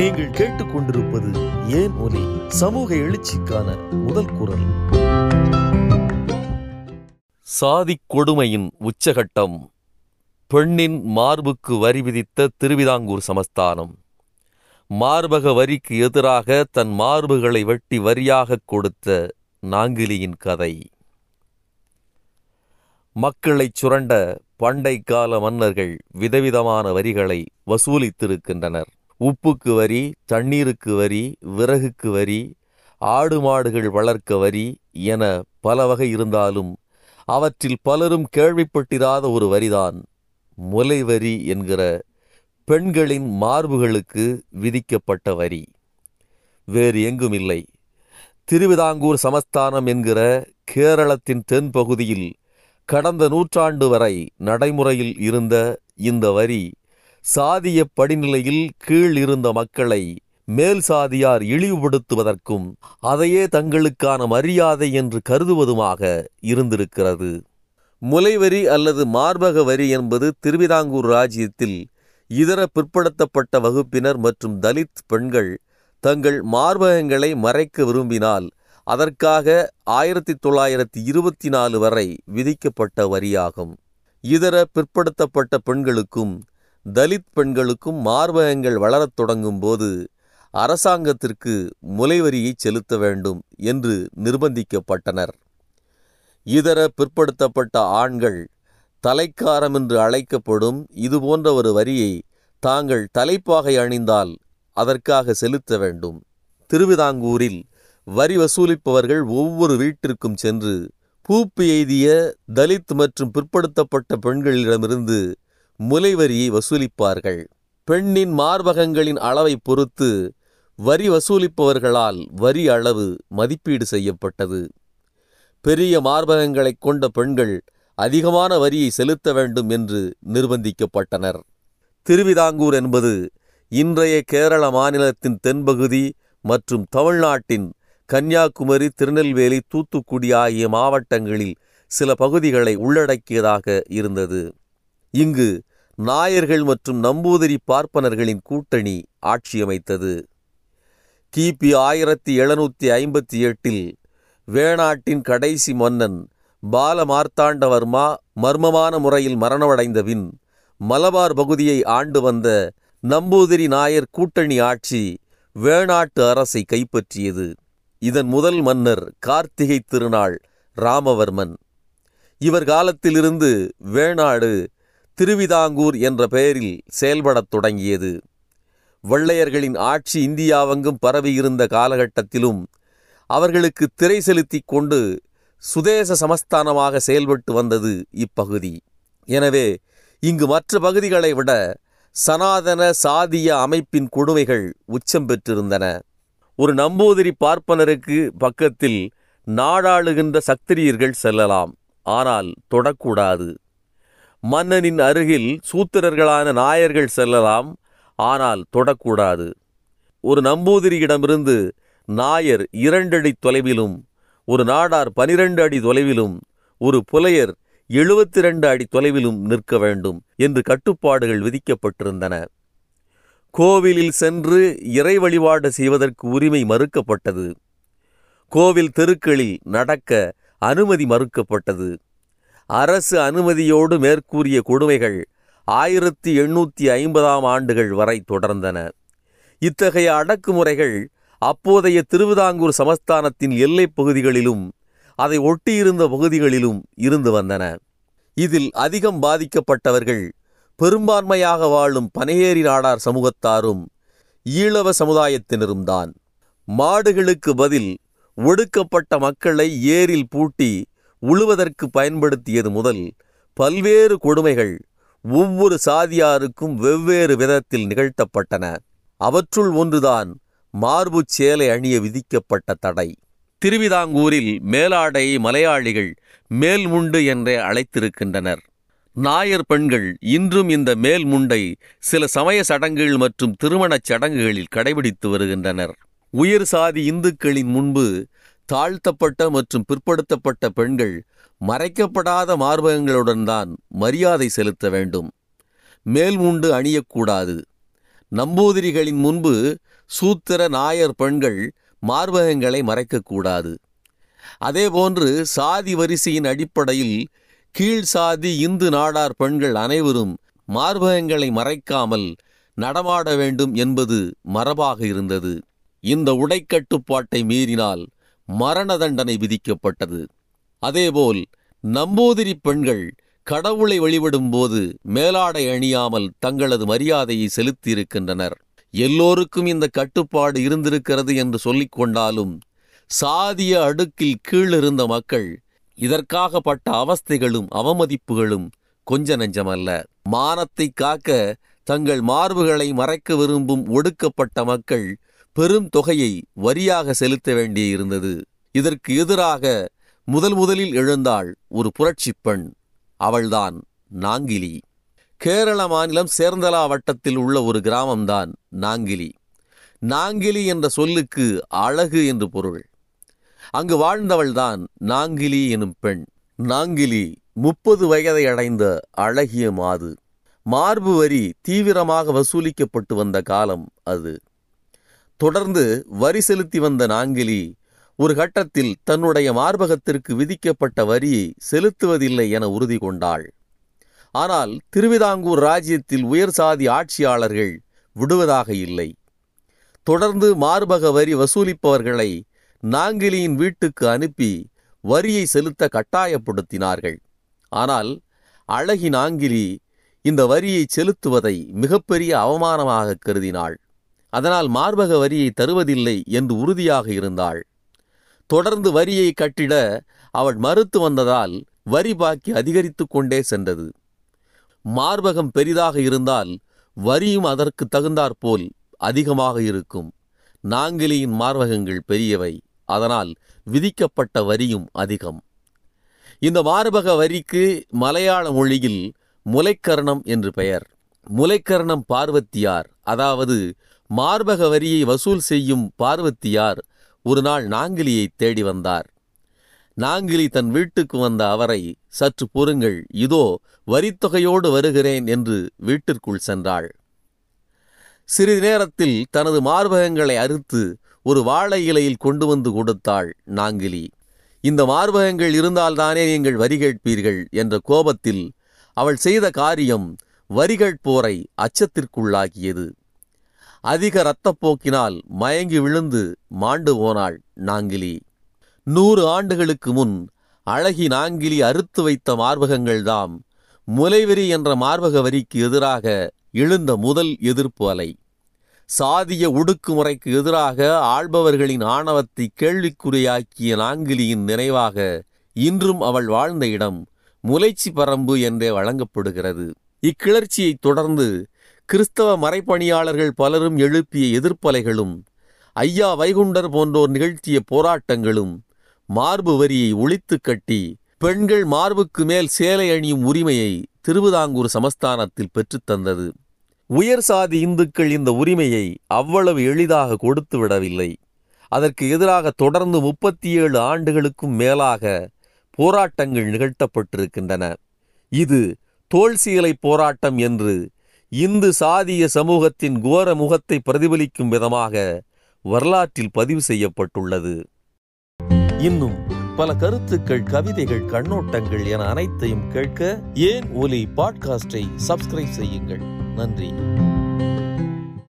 நீங்கள் கேட்டுக்கொண்டிருப்பது ஏன் ஒலி? சமூக எழுச்சிக்கான முதல் குரல். சாதிக் கொடுமையின் உச்சகட்டம். பெண்ணின் மார்புக்கு வரி விதித்த திருவிதாங்கூர் சமஸ்தானம். மார்பக வரிக்கு எதிராக தன் மார்புகளை வெட்டி வரியாகக் கொடுத்த நாங்கிலியின் கதை. மக்களைச் சுரண்ட பண்டை கால மன்னர்கள் விதவிதமான வரிகளை வசூலித்திருக்கின்றனர். உப்புக்கு வரி தண்ணீருக்கு வரி விறகுக்கு வரி ஆடு மாடுகள் வளர்க்க வரி என பல வகை இருந்தாலும் அவற்றில் பலரும் கேள்விப்பட்டிராத ஒரு வரிதான் முலை வரி என்கிற பெண்களின் மார்புகளுக்கு விதிக்கப்பட்ட வரி. வேறு எங்கும் இல்லை திருவிதாங்கூர் சமஸ்தானம் என்கிற கேரளத்தின் தென்பகுதியில் கடந்த நூற்றாண்டு வரை நடைமுறையில் இருந்த இந்த வரி சாதிய படிநிலையில் கீழ் இருந்த மக்களை மேல் சாதியார் இழிவுபடுத்துவதற்கும் அதையே தங்களுக்கான மரியாதை என்று கருதுவதுமாக இருந்திருக்கிறது. முலைவரி அல்லது மார்பக வரி என்பது திருவிதாங்கூர் ராஜ்யத்தில் இதர பிற்படுத்தப்பட்ட வகுப்பினர் மற்றும் தலித் பெண்கள் தங்கள் மார்பகங்களை மறைக்க விரும்பினால் அதற்காக ஆயிரத்தி தொள்ளாயிரத்தி இருபத்தி நாலு வரை விதிக்கப்பட்ட வரியாகும். இதர பிற்படுத்தப்பட்ட பெண்களுக்கும் தலித் பெண்களுக்கும் மார்பகங்கள் வளரத் தொடங்கும் போது அரசாங்கத்திற்கு முலைவரியை செலுத்த வேண்டும் என்று நிர்பந்திக்கப்பட்டனர். இதர பிற்படுத்தப்பட்ட ஆண்கள் தலைக்காரம் என்று அழைக்கப்படும் இதுபோன்ற ஒரு வரியை தாங்கள் தலைப்பாகை அணிந்தால் அதற்காக செலுத்த வேண்டும். திருவிதாங்கூரில் வரி வசூலிப்பவர்கள் ஒவ்வொரு வீட்டிற்கும் சென்று பூப்பு எய்திய தலித் மற்றும் பிற்படுத்தப்பட்ட பெண்களிடமிருந்து முலைவரியை வசூலிப்பார்கள். பெண்ணின் மார்பகங்களின் அளவை பொறுத்து வரி வசூலிப்பவர்களால் வரி அளவு மதிப்பீடு செய்யப்பட்டது. பெரிய மார்பகங்களைக் கொண்ட பெண்கள் அதிகமான வரியை செலுத்த வேண்டும் என்று நிர்பந்திக்கப்பட்டனர். திருவிதாங்கூர் என்பது இன்றைய கேரள மாநிலத்தின் தென்பகுதி மற்றும் தமிழ்நாட்டின் கன்னியாகுமரி திருநெல்வேலி தூத்துக்குடி ஆகிய மாவட்டங்களில் சில பகுதிகளை உள்ளடக்கியதாக இருந்தது. இங்கு நாயர்கள் மற்றும் நம்பூதிரி பார்ப்பனர்களின் கூட்டணி ஆட்சியமைத்தது கிபி ஆயிரத்தி எழுநூற்றி ஐம்பத்தி எட்டில் வேணாட்டின் கடைசி மன்னன் பாலமார்த்தாண்டவர்மா மர்மமான முறையில் மரணமடைந்த பின் மலபார் பகுதியை ஆண்டு வந்த நம்பூதிரி நாயர் கூட்டணி ஆட்சி வேணாட்டு அரசை கைப்பற்றியது. இதன் முதல் மன்னர் கார்த்திகை திருநாள் ராமவர்மன். இவர் காலத்திலிருந்து வேணாடு திருவிதாங்கூர் என்ற பெயரில் செயல்படத் தொடங்கியது. வெள்ளையர்களின் ஆட்சி இந்தியாவெங்கும் பரவியிருந்த காலகட்டத்திலும் அவர்களுக்கு திரை செலுத்திக் கொண்டு சுதேச சமஸ்தானமாக செயல்பட்டு வந்தது இப்பகுதி. எனவே இங்கு மற்ற பகுதிகளை விட சனாதன சாதிய அமைப்பின் கொடுமைகள் உச்சம் பெற்றிருந்தன. ஒரு நம்பூதிரி பார்ப்பனருக்கு பக்கத்தில் நாடாளுகின்ற சக்திரியர்கள் செல்லலாம். ஆனால் தொடக்கூடாது. மன்னனின் அருகில் சூத்திரர்களான நாயர்கள் செல்லலாம் ஆனால் தொடக்கூடாது. ஒரு நம்பூதிரியிடமிருந்து நாயர் இரண்டடி தொலைவிலும் ஒரு நாடார் பனிரெண்டு அடி தொலைவிலும் ஒரு புலையர் எழுபத்தி ரெண்டு அடி தொலைவிலும் நிற்க வேண்டும் என்று கட்டுப்பாடுகள் விதிக்கப்பட்டிருந்தன. கோவிலில் சென்று இறை வழிபாடு செய்வதற்கு உரிமை மறுக்கப்பட்டது. கோவில் தெருக்களில் நடக்க அனுமதி மறுக்கப்பட்டது. அரசு அனுமதியோடு மேற்கூறிய கொடுமைகள் ஆயிரத்தி எண்ணூற்றி ஐம்பதாம் ஆண்டுகள் வரை தொடர்ந்தன. இத்தகைய அடக்குமுறைகள் அப்போதைய திருவிதாங்கூர் சமஸ்தானத்தின் எல்லைப் பகுதிகளிலும் அதை ஒட்டியிருந்த பகுதிகளிலும் இருந்து வந்தன. இதில் அதிகம் பாதிக்கப்பட்டவர்கள் பெரும்பான்மையாக வாழும் பனையேறி நாடார் சமூகத்தாரும் ஈழவ சமுதாயத்தினரும் தான் மாடுகளுக்கு பதில் ஒடுக்கப்பட்ட மக்களை ஏரில் பூட்டி உழுவதற்கு பயன்படுத்தியது முதல் பல்வேறு கொடுமைகள் ஒவ்வொரு சாதியாருக்கும் வெவ்வேறு விதத்தில் நிகழ்த்தப்பட்டன. அவற்றுள் ஒன்றுதான் மார்புச் சேலை அணிய விதிக்கப்பட்ட தடை. திருவிதாங்கூரில் மேலாடையை மலையாளிகள் மேல்முண்டு என்றே அழைத்திருக்கின்றனர். நாயர் பெண்கள் இன்றும் இந்த மேல்முண்டை சில சமய சடங்குகள் மற்றும் திருமணச் சடங்குகளில் கடைபிடித்து வருகின்றனர். உயர் சாதி இந்துக்களின் முன்பு தாழ்த்தப்பட்ட மற்றும் பிற்படுத்தப்பட்ட பெண்கள் மறைக்கப்படாத மார்பகங்களுடன் தான் மரியாதை செலுத்த வேண்டும். மேல்முண்டு அணியக்கூடாது. நம்பூதிரிகளின் முன்பு சூத்திர நாயர் பெண்கள் மார்பகங்களை மறைக்கக்கூடாது. அதேபோன்று சாதி வரிசையின் அடிப்படையில் கீழ் சாதி இந்து நாடார் பெண்கள் அனைவரும் மார்பகங்களை மறைக்காமல் நடமாட வேண்டும் என்பது மரபாக இருந்தது. இந்த உடைக்கட்டுப்பாட்டை மீறினால் மரண தண்டனை விதிக்கப்பட்டது. அதேபோல் நம்பூதிரி பெண்கள் கடவுளை வழிபடும்போது மேலாடை அணியாமல் தங்களது மரியாதையை செலுத்தியிருக்கின்றனர். எல்லோருக்கும் இந்த கட்டுப்பாடு இருந்திருக்கிறது என்று சொல்லிக் கொண்டாலும் சாதிய அடுக்கில் கீழிருந்த மக்கள் இதற்காக பட்ட அவஸ்தைகளும் அவமதிப்புகளும் கொஞ்ச நெஞ்சமல்ல. மானத்தை காக்க தங்கள் மார்புகளை மறைக்க விரும்பும் ஒடுக்கப்பட்ட மக்கள் பெரும் தொகையை வரியாக செலுத்த வேண்டியிருந்தது இதற்கு எதிராக முதல் முதலில் எழுந்தாள் ஒரு புரட்சிப் பெண். அவள்தான் நாங்கிலி. கேரள மாநிலம் சேர்ந்தலா வட்டத்தில் உள்ள ஒரு கிராமம்தான் நாங்கிலி. நாங்கிலி என்ற சொல்லுக்கு அழகு என்று பொருள். அங்கு வாழ்ந்தவள்தான் நாங்கிலி எனும் பெண். நாங்கிலி முப்பது வயதை அடைந்த அழகிய மாது. மார்பு வரி தீவிரமாக வசூலிக்கப்பட்டு வந்த காலம் அது. தொடர்ந்து வரி செலுத்தி வந்த நாங்கிலி ஒரு கட்டத்தில் தன்னுடைய மார்பகத்திற்கு விதிக்கப்பட்ட வரியை செலுத்துவதில்லை என உறுதி கொண்டாள். ஆனால் திருவிதாங்கூர் ராஜ்யத்தில் உயர் சாதி ஆட்சியாளர்கள் விடுவதாக இல்லை. தொடர்ந்து மார்பக வரி வசூலிப்பவர்களை நாங்கிலியின் வீட்டுக்கு அனுப்பி வரியை செலுத்த கட்டாயப்படுத்தினார்கள். ஆனால் அழகி நாங்கிலி இந்த வரியை செலுத்துவதை மிகப்பெரிய அவமானமாக கருதினாள். அதனால் மார்பக வரியை தருவதில்லை என்று உறுதியாக இருந்தாள். தொடர்ந்து வரியை கட்டிட அவள் மறுத்து வந்ததால் வரி பாக்கி அதிகரித்து கொண்டே சென்றது. மார்பகம் பெரிதாக இருந்தால் வரியும் அதற்கு தகுந்தாற்போல் அதிகமாக இருக்கும். நாங்கிலியின் மார்பகங்கள் பெரியவை அதனால் விதிக்கப்பட்ட வரியும் அதிகம். இந்த மார்பக வரிக்கு மலையாள மொழியில் முலைக்கர்ணம் என்று பெயர். முலைக்கர்ணம் பார்வத்தியார் அதாவது மார்பக வரியை வசூல் செய்யும் பார்வத்தியார் ஒரு நாள் நாங்கிலியை தேடி வந்தார். நாங்கிலி தன் வீட்டுக்கு வந்த அவரை சற்று பொறுங்கள் இதோ வரித்தொகையோடு வருகிறேன் என்று வீட்டிற்குள் சென்றாள். சிறிது நேரத்தில் தனது மார்பகங்களை அறுத்து ஒரு வாழை இலையில் கொண்டு வந்து கொடுத்தாள் நாங்கிலி. இந்த மார்பகங்கள் இருந்தால்தானே நீங்கள் வரி கேட்பீர்கள் என்ற கோபத்தில் அவள் செய்த காரியம் வரி கேட்போரை அச்சத்திற்குள்ளாக்கியது. அதிக இரத்தப்போக்கினால் மயங்கி விழுந்து மாண்டு போனாள் நாங்கிலி. நூறு ஆண்டுகளுக்கு முன் அழகி நாங்கிலி அறுத்து வைத்த மார்பகங்கள்தாம் முலைவெறி என்ற மார்பக வரிக்கு எதிராக எழுந்த முதல் எதிர்ப்பு அலை. சாதிய ஒடுக்குமுறைக்கு எதிராக ஆள்பவர்களின் ஆணவத்தை கேள்விக்குறியாக்கிய நாங்கிலியின் நினைவாக இன்றும் அவள் வாழ்ந்த இடம் முலைச்சி பரம்பு என்றே வழங்கப்படுகிறது. இக்கிளர்ச்சியைத் தொடர்ந்து கிறிஸ்தவ மறைப்பணியாளர்கள் பலரும் எழுப்பிய எதிர்ப்பலைகளும் ஐயா வைகுண்டர் போன்றோர் நிகழ்த்திய போராட்டங்களும் மார்பு வரியை ஒழித்து கட்டி பெண்கள் மார்புக்கு மேல் சேலை அணியும் உரிமையை திருவிதாங்கூர் சமஸ்தானத்தில் பெற்றுத்தந்தது உயர் சாதி இந்துக்கள் இந்த உரிமையை அவ்வளவு எளிதாக கொடுத்து விடவில்லை. அதற்கு எதிராக தொடர்ந்து முப்பத்தி ஏழு ஆண்டுகளுக்கும் மேலாக போராட்டங்கள் நிகழ்த்தப்பட்டிருக்கின்றன. இது தோல் சீலை போராட்டம் என்று இந்து சாதிய சமூகத்தின் கோர முகத்தை பிரதிபலிக்கும் விதமாக வரலாற்றில் பதிவு செய்யப்பட்டுள்ளது. இன்னும் பல கருத்துக்கள் கவிதைகள் கண்ணோட்டங்கள் என அனைத்தையும் கேட்க ஏன் ஒலி பாட்காஸ்டை சப்ஸ்கிரைப் செய்யுங்கள். நன்றி.